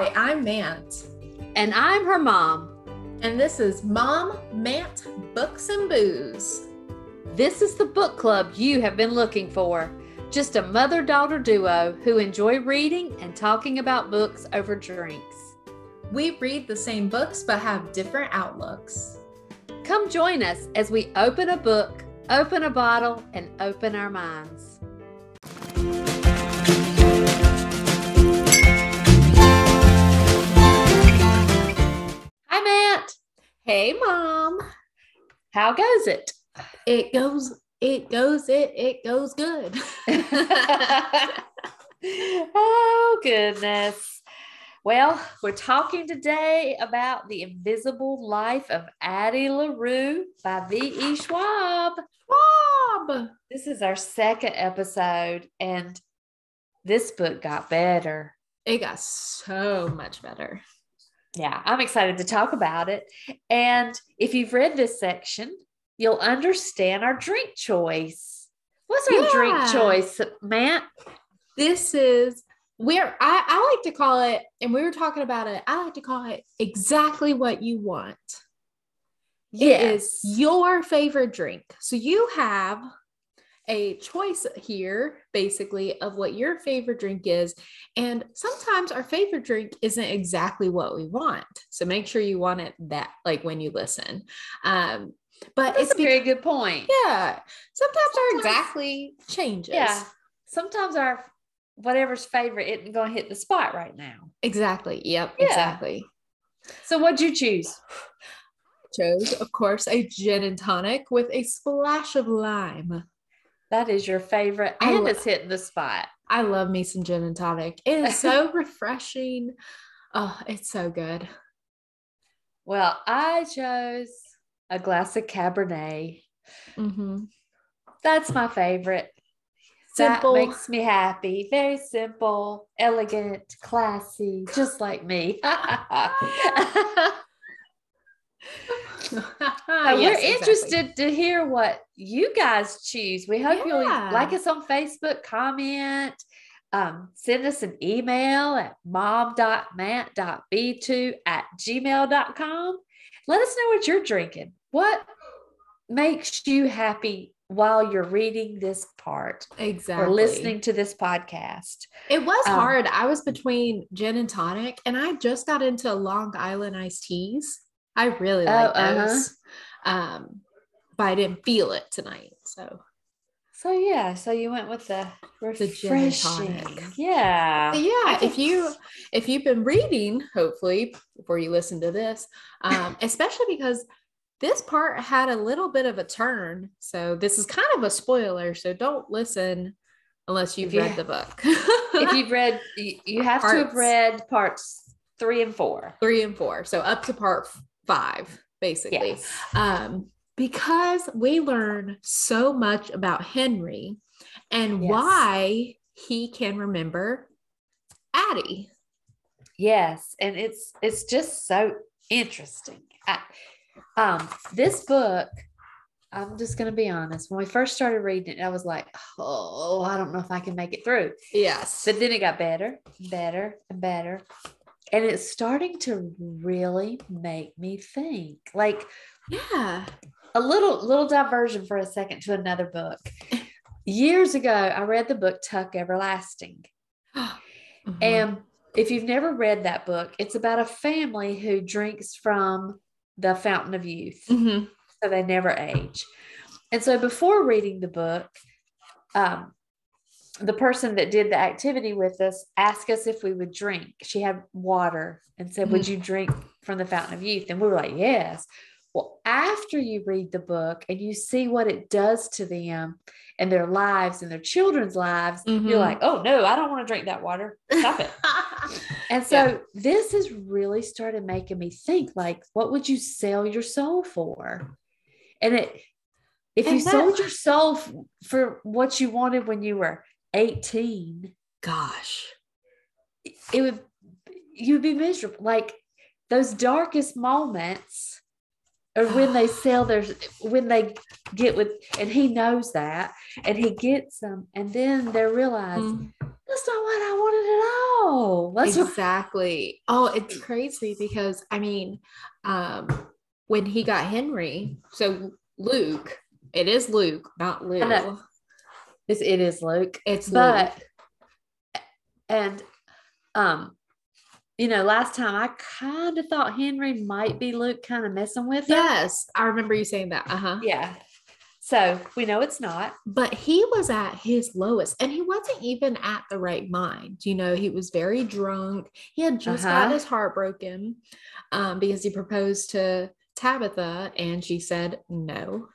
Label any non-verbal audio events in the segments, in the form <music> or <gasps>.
Hi, I'm Mant. And I'm her mom. And this is Mom Mant Books and Booze. This is the book club you have been looking for. Just a mother daughter duo who enjoy reading and talking about books over drinks. We read the same books but have different outlooks. Come join us as we open a book, open a bottle, and open our minds. Matt. Hey, Mom. How goes it? It goes, it goes, it, it goes good. <laughs> oh, goodness. Well, we're talking today about The Invisible Life of Addie LaRue by V.E. Schwab. Schwab. This is our second episode, and this book got better. It got so much better. Yeah, I'm excited to talk about it. And if you've read this section, you'll understand our drink choice. What's our Yeah. drink choice, Matt? This is where I, I like to call it, and we were talking about it, I like to call it exactly what you want. It is your favorite drink. So you have a choice here, basically, of what your favorite drink is. And sometimes our favorite drink isn't exactly what we want. So make sure you want it that, like when you listen. Um, but That's it's a very good point. yeah. Sometimes our exactly changes. Yeah. Sometimes our whatever's favorite isn't going to hit the spot right now. Exactly. Yep. Yeah. Exactly. So what'd you choose? Chose, of course, a gin and tonic with a splash of lime. That is your favorite, I and lo- it's hitting the spot. I love me some gin and tonic. It is so <laughs> refreshing. Oh, it's so good. Well, I chose a glass of Cabernet. Mm-hmm. That's my favorite. Simple. That makes me happy. Very simple, elegant, classy, just like me. <laughs> <laughs> <laughs> We're interested to hear what you guys choose. We hope you'll like us on Facebook, comment, um, send us an email at mom.mat.b2 at gmail.com. Let us know what you're drinking. What makes you happy while you're reading this part Exactly. or listening to this podcast? It was Um, hard. I was between gin and tonic, and I just got into Long Island iced teas. I really Oh, like uh-huh. those. Um, but I didn't feel it tonight. So So yeah, so you went with the The gin tonic. Yeah. But yeah, if you if you've been reading, hopefully before you listen to this, um, <laughs> especially because this part had a little bit of a turn. So this is kind of a spoiler. So don't listen unless you've read the book. if you've <laughs> read, you, you have to have read parts three and four. three and four, so up to part five, basically. Yes. Um, because we learn so much about Henry and Yes. why he can remember Addie. Yes, and it's it's just so interesting. I, um, this book, I'm just gonna be honest. When we first started reading it, I was like, oh, I don't know if I can make it through. Yes. But then it got better, better, and better. And it's starting to really make me think. Like Yeah. a little little diversion for a second to another book. <laughs> Years ago, I read the book Tuck Everlasting. <gasps> Mhm. And if you've never read that book, it's about a family who drinks from the fountain of youth. Mhm. So they never age. And so before reading the book, um, the person that did the activity with us asked us if we would drink. She had water and said, Would you drink from the fountain of youth? And we were like, Yes. Well, after you read the book and you see what it does to them and their lives and their children's lives, Mhm. you're like, Oh, no, I don't want to drink that water. Stop it. <laughs> And so Yeah. this has really started making me think like, what would you sell your soul for? And it, if you that- sold your soul f- for what you wanted when you were 18, Gosh. it would, you would be miserable. Like those darkest moments or when they <sighs> sell their, when they get with, and he knows that, and he gets them, and then they realize Mm. That's not what I wanted at all. That's exactly. What- oh, it's crazy because I mean, um, when he got Henry, so Luke, it is Luke, not Lou. It's, it is Luke. It's but Luke. and um you know, last time I kind of thought Henry might be Luke kind of messing with him. Yes, I remember you saying that. Uh-huh. Yeah. So we know it's not. But he was at his lowest and he wasn't even at the right mind. You know, he was very drunk. He had just Uh-huh. got his heart broken um, because he proposed to Tabitha and she said no.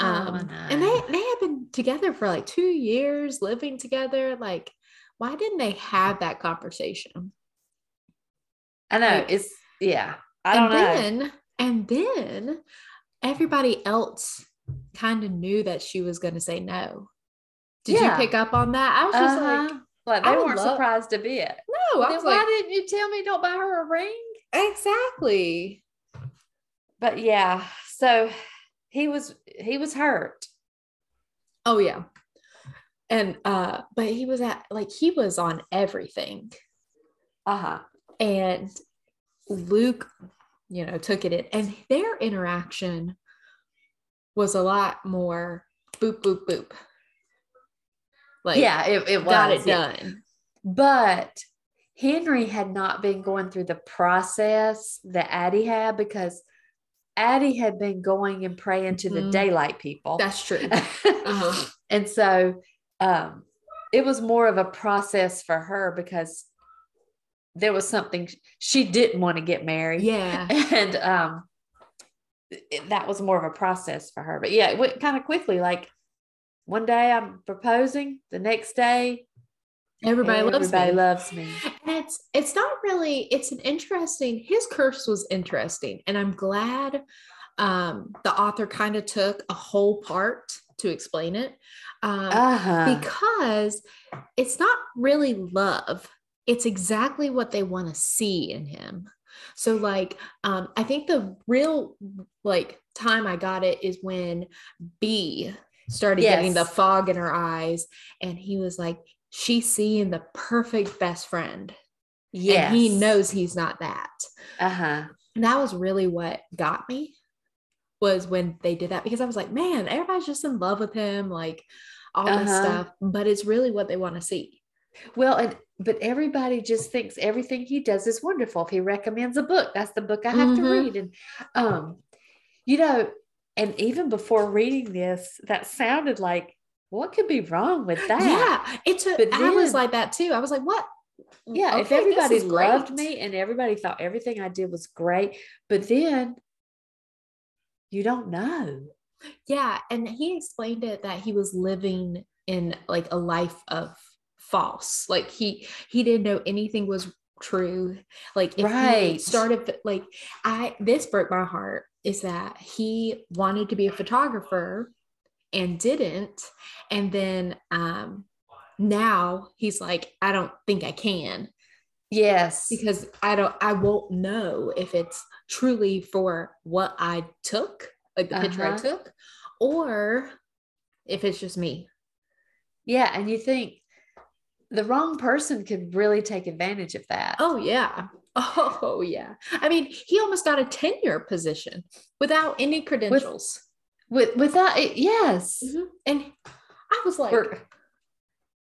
Oh, Um, And they, they had been together for like two years, living together. Like, why didn't they have that conversation? I know like- it's yeah. I don't and know. then, and then everybody else kind of knew that she was going to say no. Did Yeah. you pick up on that? I was just Uh-huh. like, Like I they would weren't love- surprised a bit. no. I was why like, didn't you tell me don't buy her a ring? exactly. But yeah, so he was he was hurt. Oh yeah. And uh, but he was at like he was on everything. Uh-huh. And Luke, you know, took it in. And their interaction was a lot more boop, boop, boop. Like yeah, it, it was got it yeah. done. But Henry had not been going through the process that Addie had because Addie had been going and praying to the Mhm. daylight people. That's true. Uh-huh. <laughs> and so um, it was more of a process for her because there was something she didn't want to get married. Yeah. <laughs> And um, it- that was more of a process for her. But yeah, it went kind of quickly. Like one day I'm proposing, the next day Everybody, loves everybody me. loves me. And it's it's not really it's an interesting his curse was interesting and i'm glad um the author kind of took a whole part to explain it um Uh-huh. because it's not really love it's exactly what they want to see in him so like um i think the real like time i got it is when bea started getting the fog in her eyes and he was like she's seeing the perfect best friend Yeah. and he knows he's not that Uh-huh. and that was really what got me was when they did that because I was like, man, everybody's just in love with him, like all this Uh-huh. stuff. But it's really what they want to see. Well, and but everybody just thinks everything he does is wonderful. If he recommends a book, that's the book I have to Mhm. read. And um, you know, and even before reading this, that sounded like what could be wrong with that? Yeah, it took. But I was like that too. I was like, what? Mm, yeah, if Okay, this everybody is great. loved me and everybody thought everything I did was great, but then you don't know. Yeah, and he explained it that he was living in like a life of false. Like he he didn't know anything was true. Like if he Right. started like I this broke my heart is that he wanted to be a photographer and didn't and then um now he's like I don't think I can Yes. because I don't I won't know if it's truly for what I took, like the picture I Uh-huh. took, or if it's just me. Yeah, and you think the wrong person could really take advantage of that. Oh yeah. <laughs> Oh yeah. I mean, he almost got a tenure position without any credentials. With without it, yes. Mhm. And I was like, We're-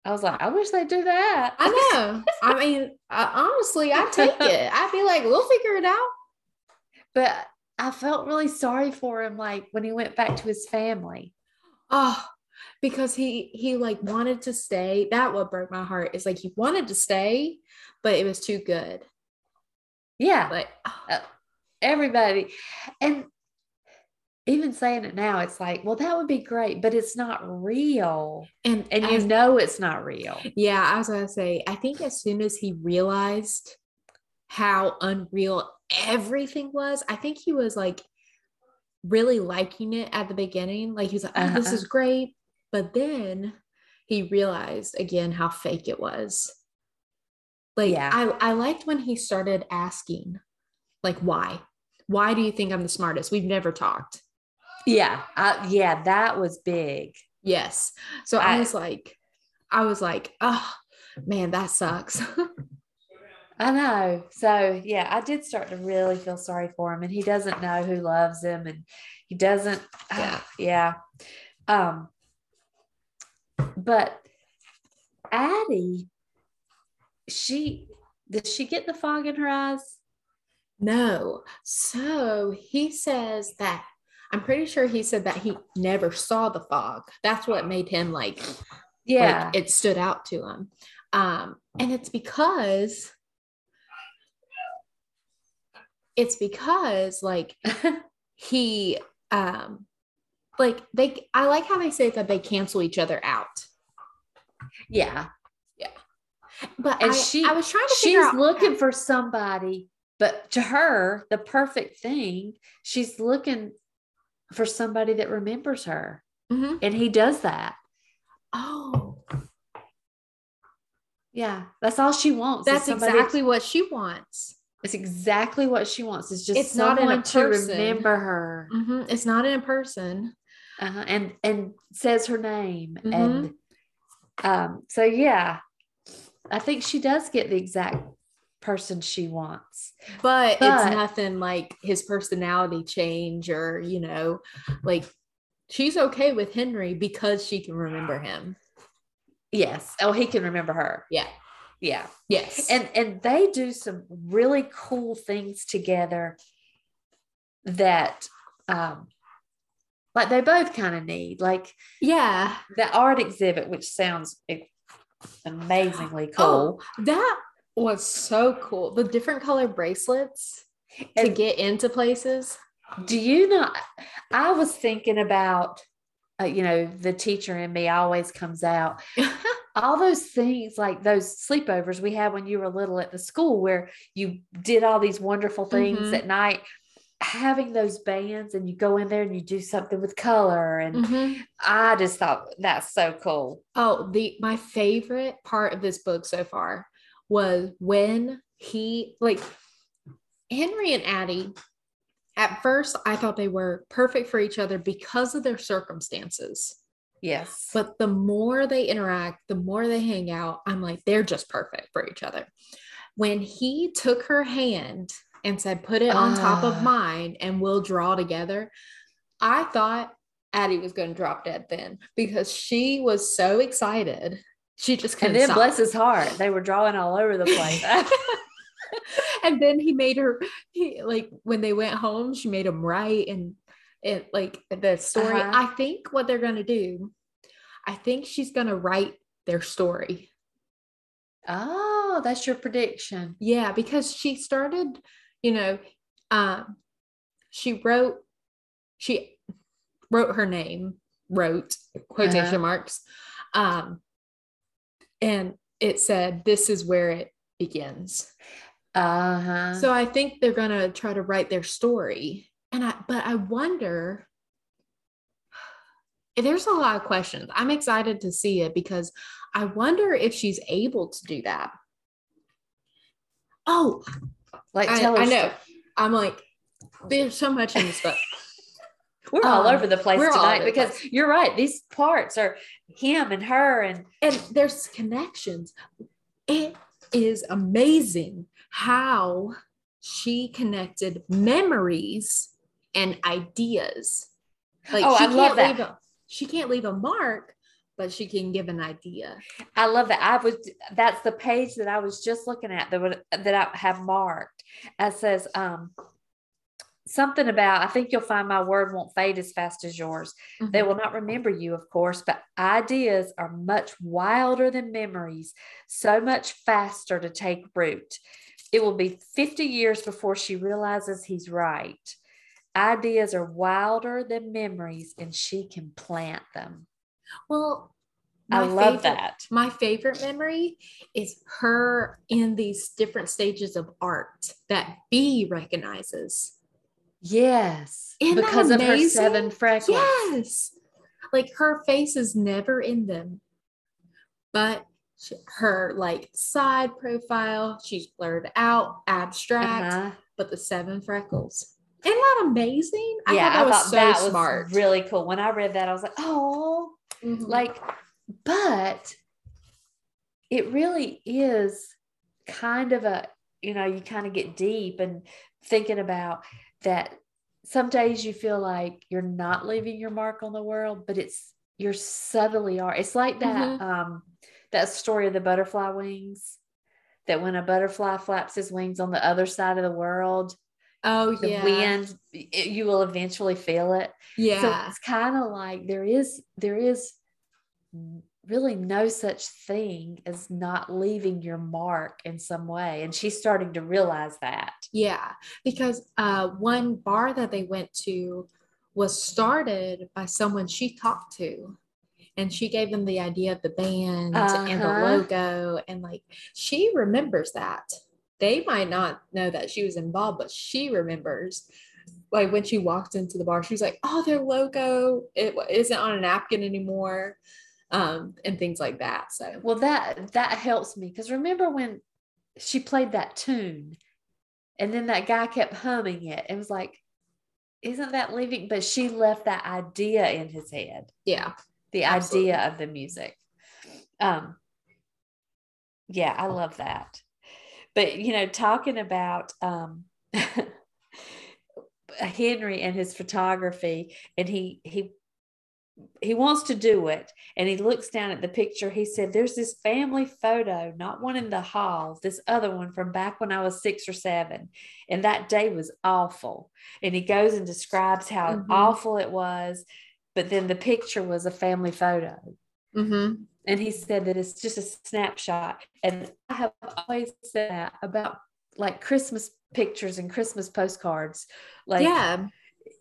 I was like, I wish they'd do that. I know. <laughs> I mean, I, honestly, I take it. I'd be like, we'll figure it out. but I felt really sorry for him, like when he went back to his family. Oh, because he he like wanted to stay. That what broke my heart is like he wanted to stay, but it was too good. Yeah, Like oh, everybody. And even saying it now, it's like, well, that would be great, but it's not real. and And you as- know it's not real. yeah, I was gonna say, I think as soon as he realized how unreal everything was, I think he was like really liking it at the beginning. Like he was like, oh, this Uh-huh. is great. But then he realized again how fake it was. Like Yeah. I, I liked when he started asking, like, why? Why do you think I'm the smartest? We've never talked. Yeah. I, yeah, that was big. Yes. So I, I- was like, I was like, oh, Man, that sucks. <laughs> I know. So yeah, I did start to really feel sorry for him, and he doesn't know who loves him, and he doesn't. <sighs> Yeah. Yeah. Um. But Addie, she did she get the fog in her eyes? No. So he says that I'm pretty sure he said that he never saw the fog. That's what made him like, yeah, like it stood out to him. Um, and it's because it's because like <laughs> he um like they I like how they say that they cancel each other out. Yeah. Yeah. But and I, she I was trying to she's looking for somebody, but to her, the perfect thing, she's looking for somebody that remembers her. Mm-hmm. And he does that. Oh. Yeah, that's all she wants. That's exactly what she wants. It's exactly what she wants. It's just it's not in a to remember her. Mm-hmm. It's not in a person. Uh-huh. And and says her name. Mm-hmm. And um, so yeah, I think she does get the exact person she wants. But, but it's nothing like his personality change or, you know, like she's okay with Henry because she can remember him. Yes. Oh, he can remember her. Yeah. Yeah. Yes. And and they do some really cool things together that um like they both kind of need like yeah the art exhibit which sounds amazingly cool oh, that was so cool the different color bracelets and to get into places do you not? i was thinking about uh, you know the teacher in me always comes out <laughs> all those things like those sleepovers we had when you were little at the school where you did all these wonderful things mm-hmm. at night having those bands and you go in there and you do something with color and mm-hmm. i just thought that's so cool oh the my favorite part of this book so far was when he like henry and addie at first i thought they were perfect for each other because of their circumstances yes but the more they interact the more they hang out i'm like they're just perfect for each other when he took her hand and said, put it on uh, top of ah. mine and we'll draw together. I thought Addie was going to drop dead then because she was so excited. She just couldn't. And then stop. bless his heart, they were drawing all over the place. <laughs> and then he made her he, like when they went home, she made him write and it like the story. Uh-huh. I think what they're gonna do, I think she's gonna write their story. Oh, that's your prediction. Yeah, because she started you know, um, she wrote, she wrote her name, wrote quotation uh-huh. marks, um, and it said, "This is where it begins." Uh-huh. So I think they're gonna try to write their story, and I, but I wonder. <sighs> There's a lot of questions. I'm excited to see it because I wonder if she's able to do that. Oh, like, I, I know. I'm like, there's so much in this book. <laughs> We're um, all over the place tonight because place. you're right. These parts are him and her, and and there's connections. It is amazing how she connected memories and ideas. Like oh, I love that. A, she can't leave a mark, but she can give an idea. I love that. I was that's the page that I was just looking at that would that I have marked. It says um something about I think you'll find my word won't fade as fast as yours. Mm-hmm. They will not remember you, of course, but ideas are much wilder than memories, so much faster to take root. It will be 50 years before she realizes he's right. Ideas are wilder than memories, and she can plant them. Well, I love favorite, that. My favorite memory is her in these different stages of art that Bea recognizes. Yes. Isn't because of her seven freckles. Yes. Like her face is never in them. But her like side profile, she's blurred out, abstract, uh-huh. but the seven freckles. Isn't that amazing? I yeah, thought that I was thought so that smart. was really cool. When I read that, I was like, oh, Mm-hmm. Like, but it really is kind of a, you know, you kind of get deep and thinking about that some days you feel like you're not leaving your mark on the world, but it's you're subtly are. It's like that mm-hmm. um that story of the butterfly wings that when a butterfly flaps his wings on the other side of the world, oh the yeah. wind it, you will eventually feel it. Yeah. So it's kind of like there is there is really no such thing as not leaving your mark in some way and she's starting to realize that yeah because uh, one bar that they went to was started by someone she talked to and she gave them the idea of the band uh-huh. and the uh-huh. logo and like she remembers that they might not know that she was involved but she remembers like when she walked into the bar she's like oh their logo it isn't on a napkin anymore um, and things like that. So well, that that helps me because remember when she played that tune, and then that guy kept humming it. It was like, isn't that leaving? But she left that idea in his head. Yeah, the absolutely. idea of the music. Um, yeah, I love that. But you know, talking about um. <laughs> Henry and his photography, and he he he wants to do it. And he looks down at the picture. He said there's this family photo not one in the hall this other one from back when i was six or seven. And that day was awful. And he goes and describes how mm-hmm. awful it was. But then the picture was a family photo. Mm-hmm. and he said that it's just a snapshot. And i have always said that about like christmas pictures and christmas postcards. Like yeah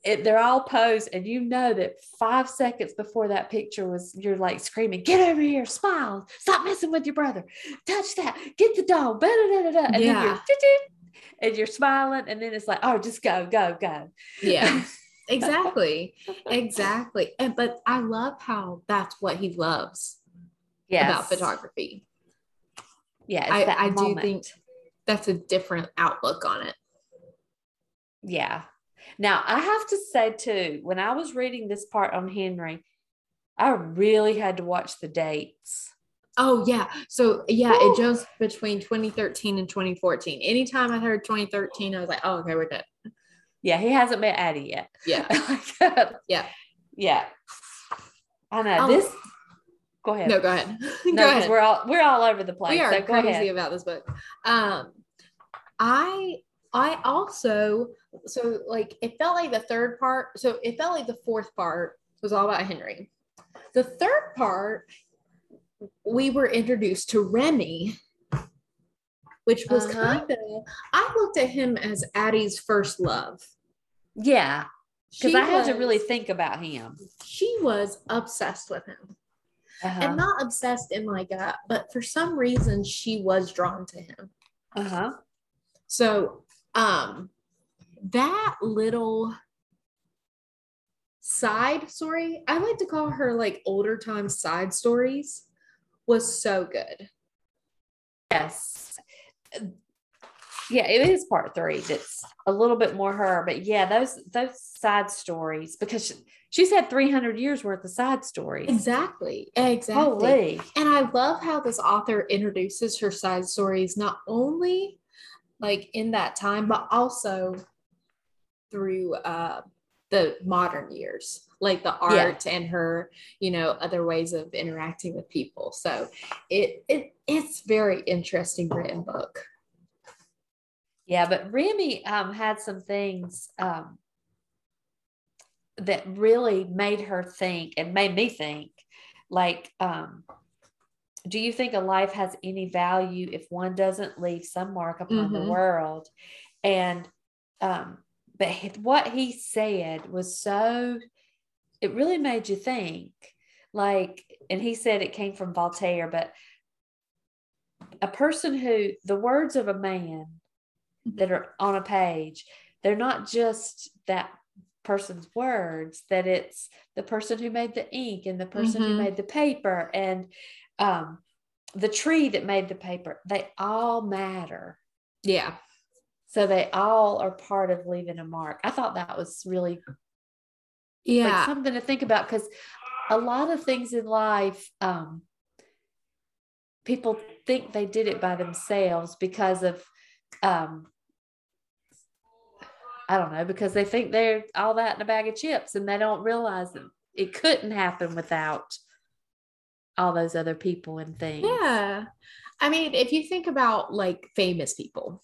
it, they're all posed and you know that five seconds before that picture was you're like screaming get over here smile stop messing with your brother. Touch that. Get the dog. Da, da, da, and yeah. then you're and you're smiling and then it's like oh just go go go. Yeah. <laughs> Exactly. Exactly. And but i love how that's what he loves yes. about photography. Yeah i, I do think that's a different outlook on it. Yeah now, I have to say too, when I was reading this part on Henry, I really had to watch the dates. Oh yeah. So yeah, Ooh. it jumps between 2013 and 2014. Anytime I heard 2013, I was like, oh, okay, we're good. Yeah, he hasn't met Addie yet. Yeah. <laughs> yeah. Yeah. I know. Oh. This go ahead. No, go ahead. <laughs> no, go ahead. we're all we're all over the place. We are so crazy ahead. about this book. Um I I also so like it felt like the third part, so it felt like the fourth part was all about Henry. The third part, we were introduced to Remy, which was uh-huh. kind of I looked at him as Addie's first love. Yeah. Because I had was, to really think about him. She was obsessed with him. Uh-huh. And not obsessed in like a, but for some reason she was drawn to him. Uh-huh. So um that little side story, I like to call her like older time side stories, was so good. Yes. Yeah, it is part three that's a little bit more her, but yeah, those those side stories because she, she's had 300 years worth of side stories. Exactly. Exactly. Holy. And I love how this author introduces her side stories not only like in that time, but also through uh, the modern years, like the art yeah. and her, you know, other ways of interacting with people. So it it it's very interesting written book. Yeah, but Remy um, had some things um, that really made her think and made me think, like, um, do you think a life has any value if one doesn't leave some mark upon mm-hmm. the world? And um, but what he said was so it really made you think like and he said it came from voltaire but a person who the words of a man that are on a page they're not just that person's words that it's the person who made the ink and the person mm-hmm. who made the paper and um, the tree that made the paper they all matter. Yeah. So they all are part of leaving a mark. I thought that was really yeah. like something to think about because a lot of things in life um, people think they did it by themselves because of um I don't know, because they think they're all that in a bag of chips and they don't realize that it couldn't happen without all those other people and things. Yeah. I mean, if you think about like famous people,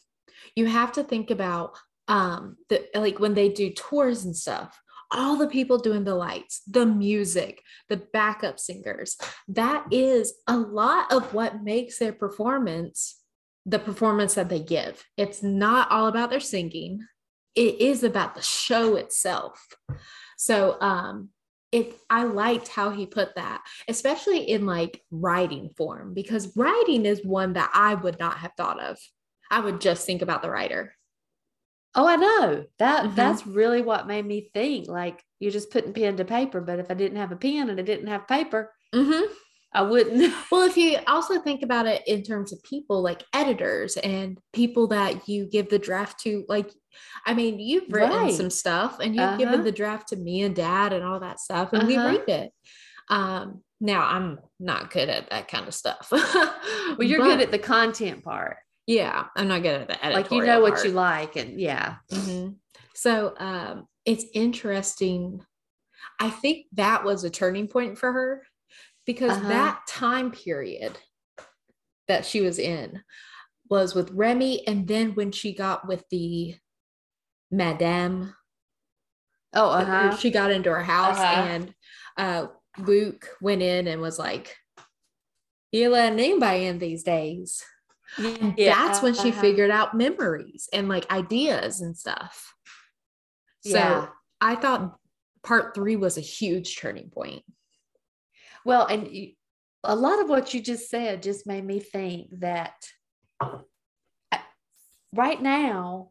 you have to think about um the like when they do tours and stuff all the people doing the lights, the music, the backup singers. That is a lot of what makes their performance the performance that they give. It's not all about their singing, it is about the show itself. So, um, if I liked how he put that, especially in like writing form, because writing is one that I would not have thought of. I would just think about the writer. Oh, I know that mm-hmm. that's really what made me think like you're just putting pen to paper. But if I didn't have a pen and I didn't have paper, mm-hmm. I wouldn't. <laughs> Well, if you also think about it in terms of people like editors and people that you give the draft to, like, I mean, you've written right. some stuff and you've uh-huh. given the draft to me and dad and all that stuff, and uh-huh. we read it. Um, now I'm not good at that kind of stuff. <laughs> well, you're but, good at the content part. Yeah, I'm not good at the editorial. Like you know what you like, and yeah. Mm-hmm. So um, it's interesting. I think that was a turning point for her because uh-huh. that time period that she was in was with Remy, and then when she got with the Madame. Oh, uh-huh. she got into her house, uh-huh. and uh, Luke went in and was like, "You let anybody in these days." And yeah, that's when she uh-huh. figured out memories and like ideas and stuff. So yeah. I thought part three was a huge turning point. Well, and you, a lot of what you just said just made me think that uh, right now,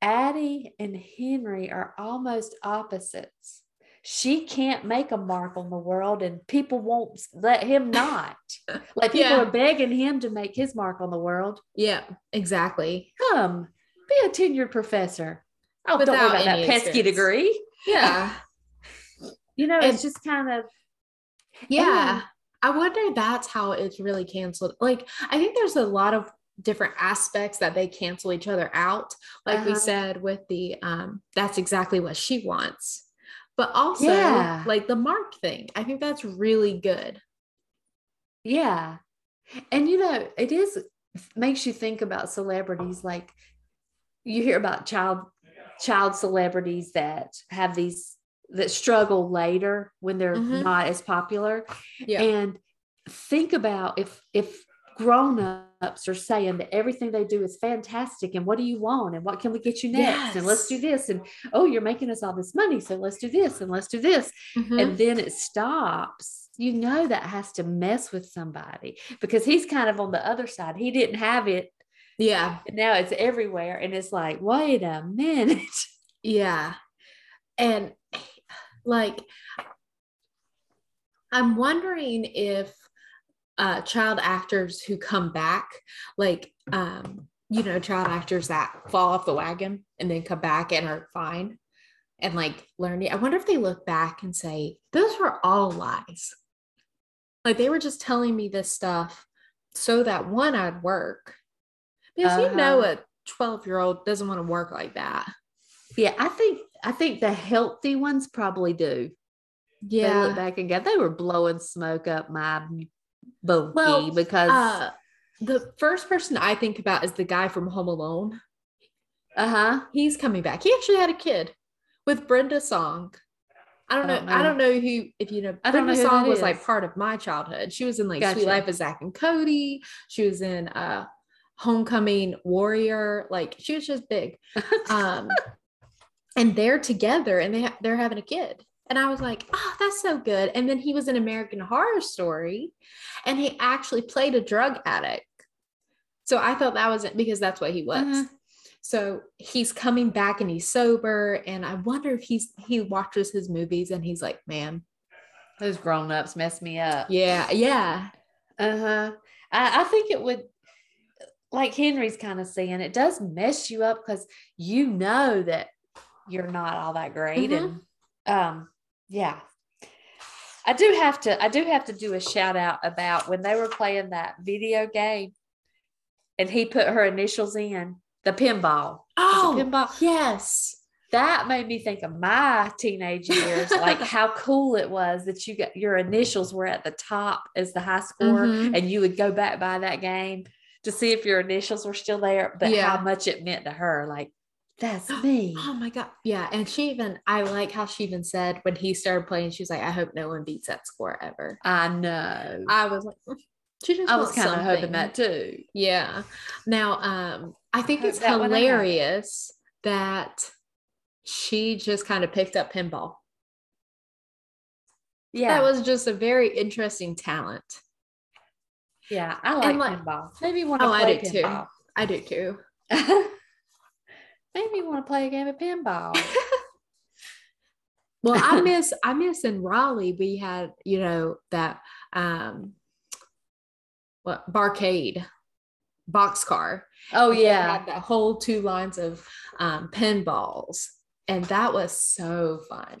Addie and Henry are almost opposites she can't make a mark on the world and people won't let him not. <laughs> like people yeah. are begging him to make his mark on the world. Yeah, exactly. Come be a tenured professor. Oh, Without don't worry about that pesky experience. degree. Yeah. <laughs> you know, it's, it's just kind of yeah. And, I wonder that's how it's really canceled. Like, I think there's a lot of different aspects that they cancel each other out. Like uh-huh. we said with the um, that's exactly what she wants but also yeah. like the mark thing. I think that's really good. Yeah. And you know, it is makes you think about celebrities like you hear about child child celebrities that have these that struggle later when they're mm-hmm. not as popular. Yeah. And think about if if grown-ups are saying that everything they do is fantastic and what do you want and what can we get you next yes. and let's do this and oh you're making us all this money so let's do this and let's do this mm-hmm. and then it stops you know that has to mess with somebody because he's kind of on the other side he didn't have it yeah and now it's everywhere and it's like wait a minute <laughs> yeah and like i'm wondering if uh, child actors who come back, like, um, you know, child actors that fall off the wagon and then come back and are fine and like learning. I wonder if they look back and say, those were all lies. Like they were just telling me this stuff so that one, I'd work. Because uh-huh. you know, uh-huh. a 12 year old doesn't want to work like that. Yeah, I think I think the healthy ones probably do. Yeah. They look back and go, they were blowing smoke up my bogey well, because uh, the first person I think about is the guy from Home Alone. Uh huh. He's coming back. He actually had a kid with Brenda Song. I don't, I don't know, know, I don't know who if you know. I Brenda know Song was is. like part of my childhood. She was in like gotcha. Suite Life of Zach and Cody. She was in uh Homecoming Warrior. Like she was just big. <laughs> um, and they're together and they ha- they're having a kid. And I was like, oh, that's so good. And then he was an American Horror Story and he actually played a drug addict. So I thought that was it because that's what he was. Uh-huh. So he's coming back and he's sober. And I wonder if he's he watches his movies and he's like, man, those grown-ups mess me up. Yeah, yeah. Uh-huh. I, I think it would like Henry's kind of saying, it does mess you up because you know that you're not all that great. Mm-hmm. And um yeah. I do have to I do have to do a shout out about when they were playing that video game and he put her initials in the pinball. Oh, pinball. yes. That made me think of my teenage years, like <laughs> how cool it was that you got your initials were at the top as the high score, Mhm. and you would go back by that game to see if your initials were still there, but Yeah. how much it meant to her. Like, that's <gasps> me. Oh my god. Yeah. And she even I like how she even said when he started playing, she was like, I hope no one beats that score ever. I know. I was like, "Mm, she just I was kind of hoping that too. Yeah. Now, um, I think Hope it's that I hilarious that she just kind of picked up pinball. Yeah. That was just a very interesting talent. yeah. I like, like- pinball. Maybe one. Oh, I do too. I do too. Maybe want to play a game of pinball. <laughs> Well, I miss I miss in Raleigh we had, you know, that um what barcade boxcar. Oh yeah. had that whole two lines of um, pinballs, and that was so fun.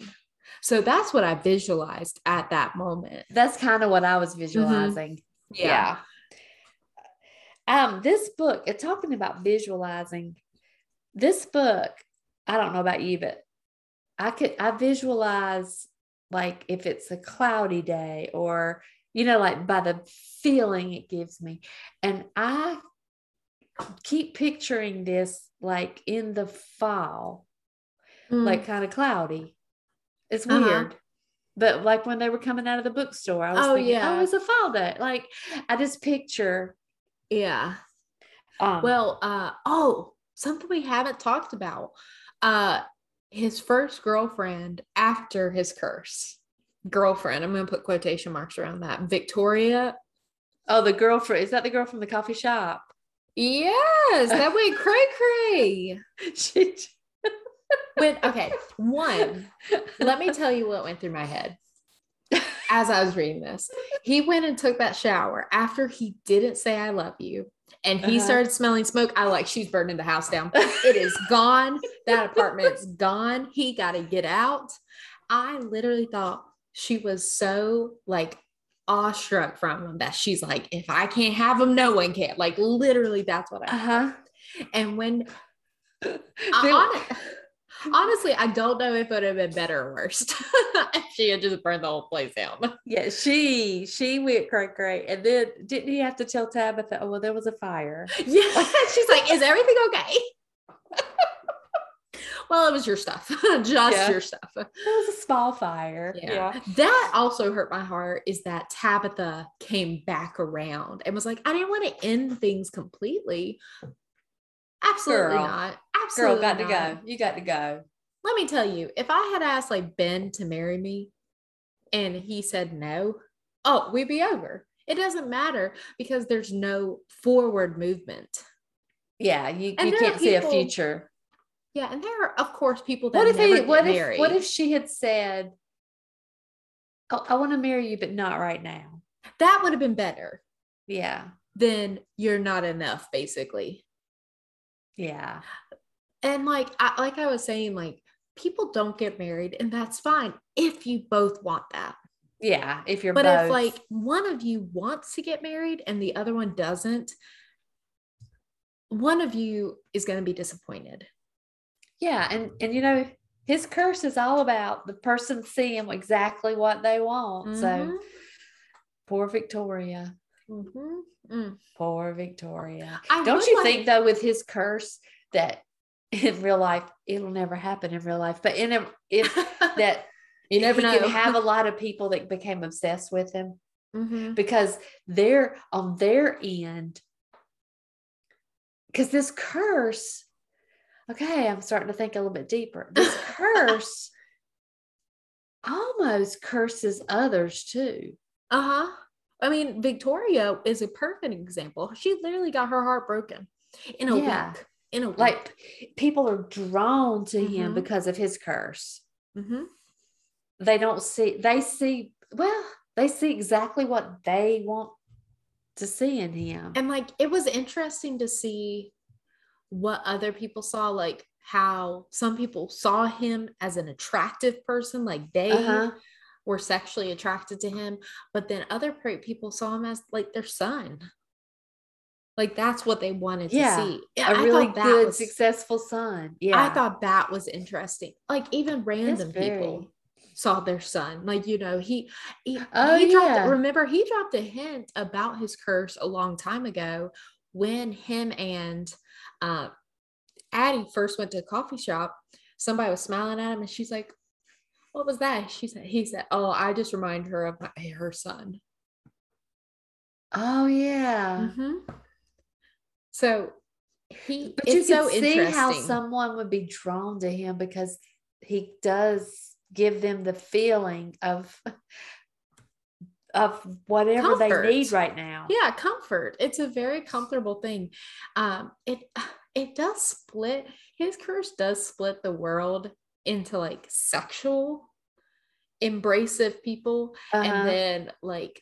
So that's what I visualized at that moment. That's kind of what I was visualizing. Yeah. Um, this book, it's talking about visualizing. This book, I don't know about you, but I could I visualize like if it's a cloudy day or you know, like by the feeling it gives me. And I keep picturing this like in the fall, Mm. like kind of cloudy. It's Uh-huh. weird. But like when they were coming out of the bookstore, I was Oh, thinking, yeah. oh, it's a fall day. Like I just picture yeah. um Well, uh, oh, something we haven't talked about. Uh, his first girlfriend after his curse. Girlfriend. I'm gonna put quotation marks around that. Victoria. oh the girlfriend. is that the girl from the coffee shop? Yes, that went <laughs> cray cray. she When okay, one. Let me tell you what went through my head as I was reading this. He went and took that shower after he didn't say I love you. And he Uh-huh. started smelling smoke. I like she's burning the house down. <laughs> It is gone. That apartment's gone. He got to get out. I literally thought she was so like awestruck from him that she's like, if I can't have him, no one can. Like literally, that's what I. uh-huh. And when I, honestly, I don't know if it would have been better or worse <laughs> if she had just burned the whole place down. <laughs> yeah, she she went cray cray. And then didn't he have to tell Tabitha, oh well, there was a fire? Yeah, <laughs> she's like, "Is everything okay?" well, it was your stuff, just Yeah. your stuff. It was a small fire. Yeah. That also hurt my heart is that Tabitha came back around and was like, I didn't want to end things completely. Absolutely Girl. not. Girl, Absolutely got to not. go. You got to go. Let me tell you, if I had asked like Ben to marry me and he said no, oh, we'd be over. It doesn't matter because there's no forward movement. Yeah, you, And you can't see a future. Yeah, and there are of course people that What if never he get what if married. what if she had said, oh, I want to marry you, but not right now? that would have been better Yeah. Then you're not enough, basically. Yeah. And like I like I was saying, like people don't get married, and that's fine if you both want that. Yeah. If you're But both if like one of you wants to get married and the other one doesn't, one of you is going to be disappointed. Yeah, and and you know, his curse is all about the person seeing exactly what they want. So Mhm, poor Victoria. mhm, mm. Poor Victoria. I Don't you like- think though with his curse that in real life it'll never happen in real life, but in a if <laughs> that you never know. have a <laughs> lot of people that became obsessed with him Mhm. because they're on their end. Because this curse, okay, I'm starting to think a little bit deeper. This <laughs> curse almost curses others too. Uh huh. I mean, Victoria is a perfect example. She literally got her heart broken in a Yeah. week. In a week. Like people are drawn to him Mhm. because of his curse. Mhm. They don't see, they see, well, they see exactly what they want to see in him. and like it was interesting to see what other people saw, like how some people saw him as an attractive person, like they Uh-huh. were sexually attracted to him, but then other people saw him as like their son. Like that's what they wanted Yeah, to see. A I really good, was- successful son. Yeah. I thought that was interesting. Like even random very- people saw their son. Like you know, he he, Oh, he dropped. yeah. Remember, he dropped a hint about his curse a long time ago when him and uh, Addie first went to a coffee shop. Somebody was smiling at him, and she's like, "What was that?" She said, "He said, oh, I just remind her of my, her son." Oh yeah. Mhm. So he, But you can so see interesting. how someone would be drawn to him because he does give them the feeling of of whatever Comfort. they need right now. yeah comfort it's a very comfortable thing um it <sighs> it does split his curse does split the world into like sexual embracive people Uh-huh. and then like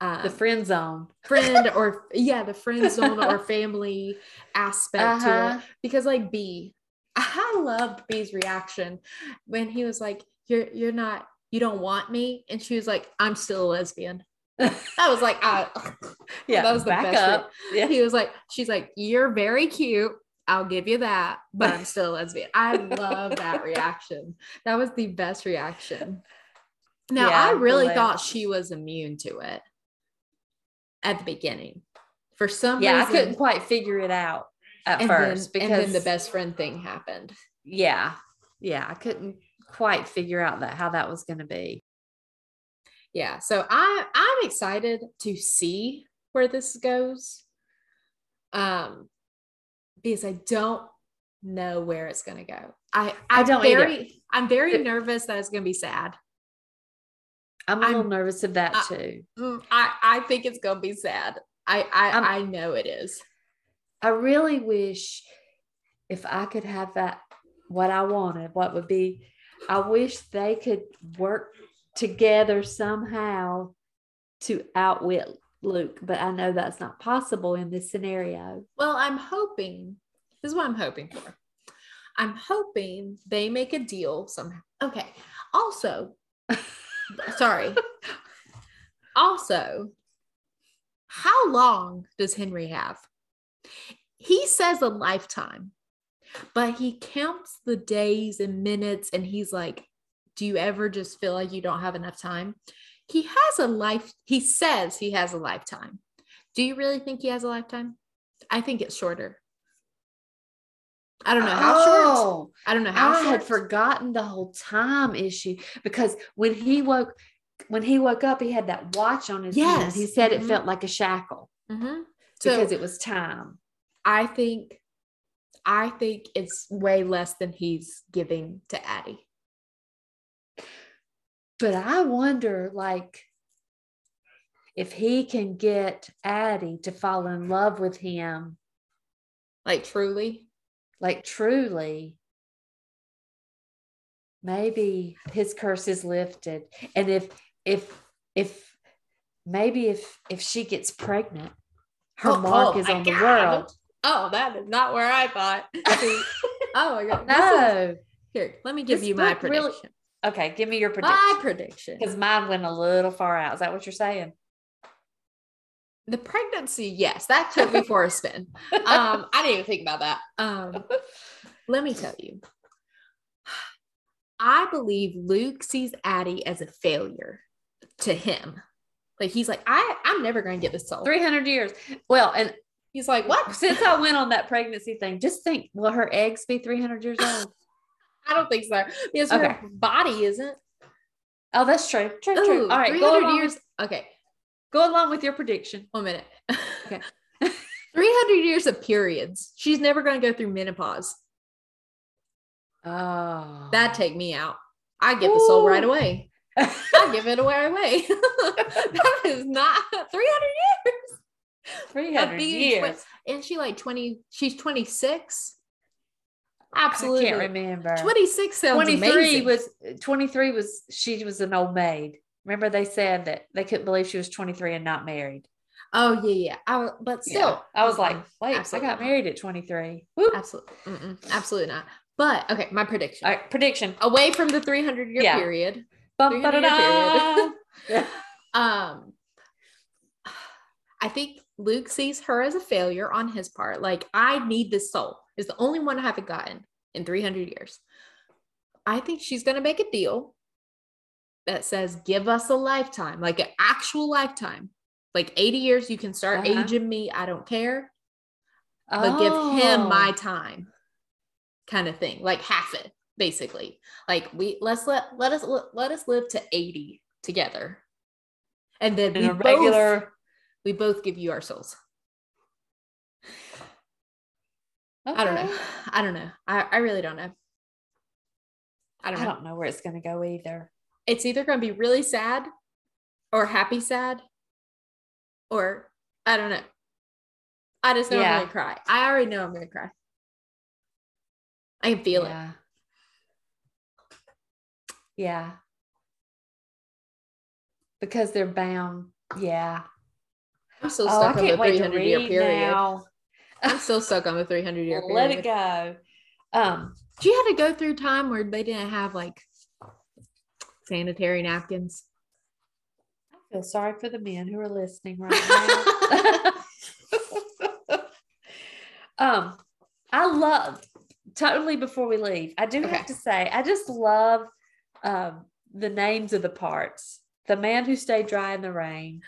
um, the friend zone. <laughs> friend or yeah the friend zone or <laughs> family aspect Uh-huh. it because like bea i loved bea's reaction when he was like you're you're not you don't want me and she was like i'm still a lesbian I was like uh, <laughs> yeah, that was the best up. Yeah. he was like, she's like, you're very cute. I'll give you that, but I'm still a lesbian. I love that reaction. That was the best reaction. Now, Yeah, I really thought she was immune to it at the beginning. For some yeah, I couldn't quite figure it out at first then, because and then the best friend thing happened. yeah, yeah, I couldn't quite figure out that how that was going to be. Yeah, so I I'm excited to see where this goes. Um because I don't know where it's going to go. I I I'm don't either. very I'm very nervous that it's going to be sad. I'm a I'm- little nervous of that I- too. Mm, I I think it's going to be sad. I I I'm- I know it is. I really wish if I could have that what I wanted, what would be I wish they could work together somehow to outwit Luc, but I know that's not possible in this scenario. Well, I'm hoping. This is what I'm hoping for. I'm hoping they make a deal somehow. Okay. Also, <laughs> sorry. Also, how long does Henry have? He says a lifetime, but he counts the days and minutes and he's like, Do you ever just feel like you don't have enough time? He has a life, he says he has a lifetime. Do you really think he has a lifetime? I think it's shorter. I don't know how short. Oh, I don't know how I short. had forgotten the whole time issue because when he woke when he woke up, he had that watch on his hand. He said it Mhm. felt like a shackle Mhm. So because it was time. I think, I think it's way less than he's giving to Addie. But I wonder, like, if he can get Addie to fall in love with him, Like truly. Like truly, maybe his curse is lifted. And if, if, if, maybe if, if she gets pregnant, her Oh, mark oh is on the God. world. Oh, that is not where I thought. <laughs> Oh my god. Is- No. here, let me give This you my book really- prediction. Okay, give me your prediction. my prediction. Because mine went a little far out. Is that what you're saying? The pregnancy, yes, that took me for a spin. Um, I didn't even think about that. Um, let me tell you. I believe Luc sees Addie as a failure to him. Like he's like, I, I'm never gonna get this soul. 300 years. Well, and He's like, what? <laughs> since I went on that pregnancy thing, just think, will her eggs be 300 years old? <sighs> I don't think so. Because Okay. her body isn't. Oh, that's true. True, true. Ooh, All right, 300 years. Okay, go along with your prediction. one minute. Okay. 300 years of periods. She's never going to go through menopause. Oh. That'd take me out. I get the soul right away. I give it away away. <laughs> that is not 300 years. 300 being twi- years. And she like 20, she's 26. I Absolutely. can't remember. 26 sounds 23 amazing. was 23 was she was an old maid. Remember they said that they couldn't believe she was 23 and not married. oh, yeah, yeah. I, but Yeah. still, I was like, wait, absolutely I got not. married at 23. Whoop. Absolutely. Mm-mm. Absolutely not. But okay, my prediction. All right, prediction. Away from the 300 year Yeah. period. Bum, 300 year ba-da-da. <laughs> <laughs> Um, I think Luc sees her as a failure on his part. Like, I need this soul. Is the only one I haven't gotten in 300 years. I think she's going to make a deal that says, give us a lifetime, like an actual lifetime. Like 80 years, you can start uh-huh. aging me. I don't care. But give him my oh. time, kind of thing, like half it, basically. Like we let's let let us let us live to 80 together. And then we regular both, we both give you our souls. Okay. I don't know. I don't know. I, I really don't know. I don't know. I don't know where it's going to go either. It's either going to be really sad or happy sad or I don't know. I just know yeah. I'm going to cry. I already know I'm going to cry. I can feel yeah. it. Yeah. Because they're bound. Yeah. I'm still oh, stuck oh, on the 300 year period. Now. I'm still stuck on the 300 year period. <laughs> Let it go. Um, do you have to go through time where they didn't have like sanitary napkins? I feel sorry for the men who are listening right now. <laughs> um, I love totally before we leave. I do okay. have to say, I just love um, the names of the parts. The man who stayed dry in the rain.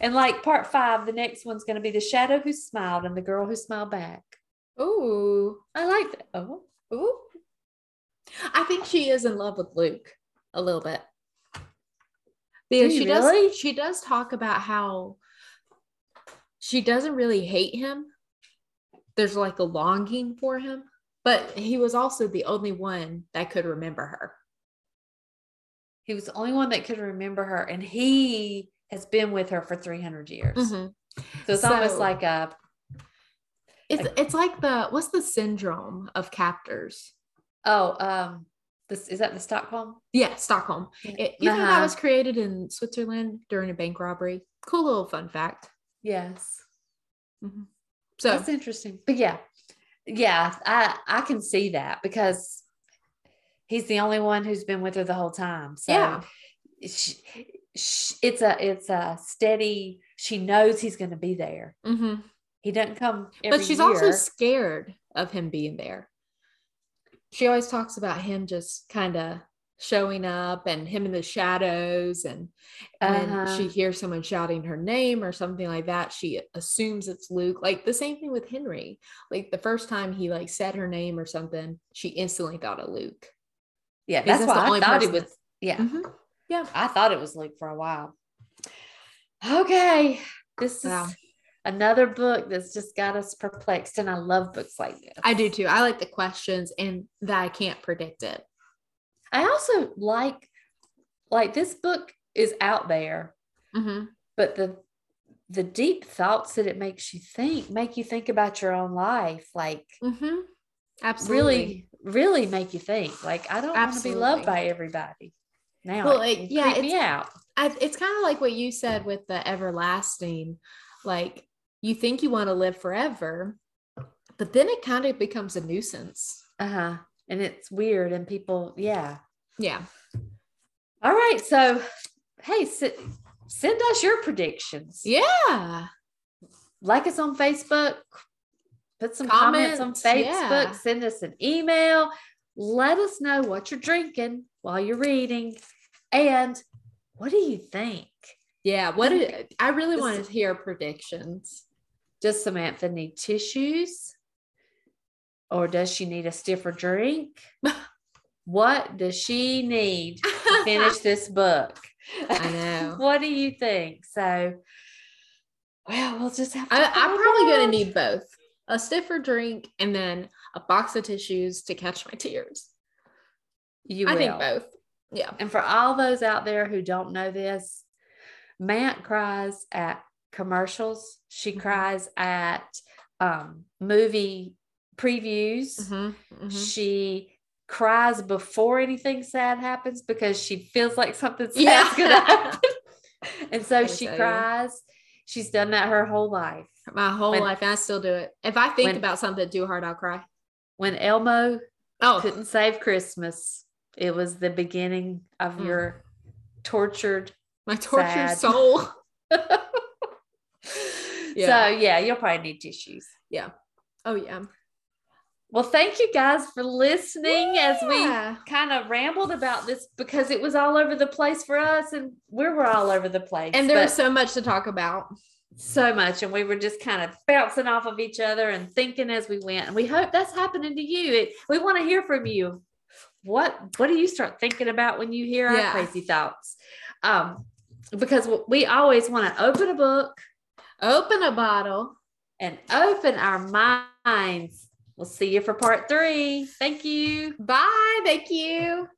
And like part five, the next one's going to be the shadow who smiled and the girl who smiled back. Ooh, I like that. Oh, ooh. I think she is in love with Luc a little bit. Because she really? does she does talk about how she doesn't really hate him. There's like a longing for him, but he was also the only one that could remember her. He was the only one that could remember her, and he has been with her for 300 years. Mm-hmm. So it's so, almost like a it's it's like the what's the syndrome of captors? Oh, um, this is that the Stockholm? Yeah, Stockholm. It, you uh-huh. know that was created in Switzerland during a bank robbery. Cool little fun fact. Yes. Mm-hmm. So that's interesting. But yeah, yeah, I I can see that because he's the only one who's been with her the whole time. So yeah. She, she, it's a it's a steady. She knows he's going to be there. Mm-hmm. He doesn't come. but she's year. also scared of him being there. She always talks about him just kind of showing up and him in the shadows and when uh-huh. she hears someone shouting her name or something like that she assumes it's luc. Like the same thing with henry. Like the first time he like said her name or something she instantly thought of luc. Yeah that's, that's why i thought it was. Yeah. Mm-hmm. yeah. I thought it was luc for a while. Okay. This wow. is another book that's just got us perplexed. And I love books like this. I do too. I like the questions and that I can't predict it. I also like, like this book is out there, mm-hmm. but the the deep thoughts that it makes you think make you think about your own life like mm-hmm. absolutely really really make you think like i don't want to be loved by everybody now well, it, yeah it's, I, it's kind of like what you said with the everlasting like you think you want to live forever, but then it kind of becomes a nuisance. Uh huh. And it's weird, and people, yeah. Yeah. All right. So, hey, send us your predictions. Yeah. Like us on Facebook, put some comments, comments on Facebook, yeah. send us an email. Let us know what you're drinking while you're reading. And what do you think? Yeah, what did, I really want to hear predictions. Does Samantha need tissues? Or does she need a stiffer drink? <laughs> what does she need to finish <laughs> this book? I know. <laughs> what do you think? So, well, we'll just have I, am probably going to need both a stiffer drink and then a box of tissues to catch my tears. You I think both. Yeah. And for all those out there who don't know this, Matt cries at commercials. She mm-hmm. cries at um, movie previews. Mm-hmm. Mm-hmm. She cries before anything sad happens because she feels like something <laughs> sad's yeah. gonna happen. <laughs> and so she cries. She's done that her whole life. My whole when, life, and I still do it. If I think when, about something too hard, I'll cry. When Elmo oh. couldn't save Christmas, it was the beginning of mm. your tortured, my tortured sad. soul. <laughs> Yeah. So yeah, you'll probably need tissues. Yeah. Oh yeah. Well, thank you guys for listening yeah. as we kind of rambled about this because it was all over the place for us and we were all over the place. And there was so much to talk about. So much. And we were just kind of bouncing off of each other and thinking as we went. And we hope that's happening to you. It, we want to hear from you. What what do you start thinking about when you hear yeah. our crazy thoughts? Um, because we always want to open a book, open a bottle, and open our minds We'll see you for part three. Thank you. Bye. Thank you.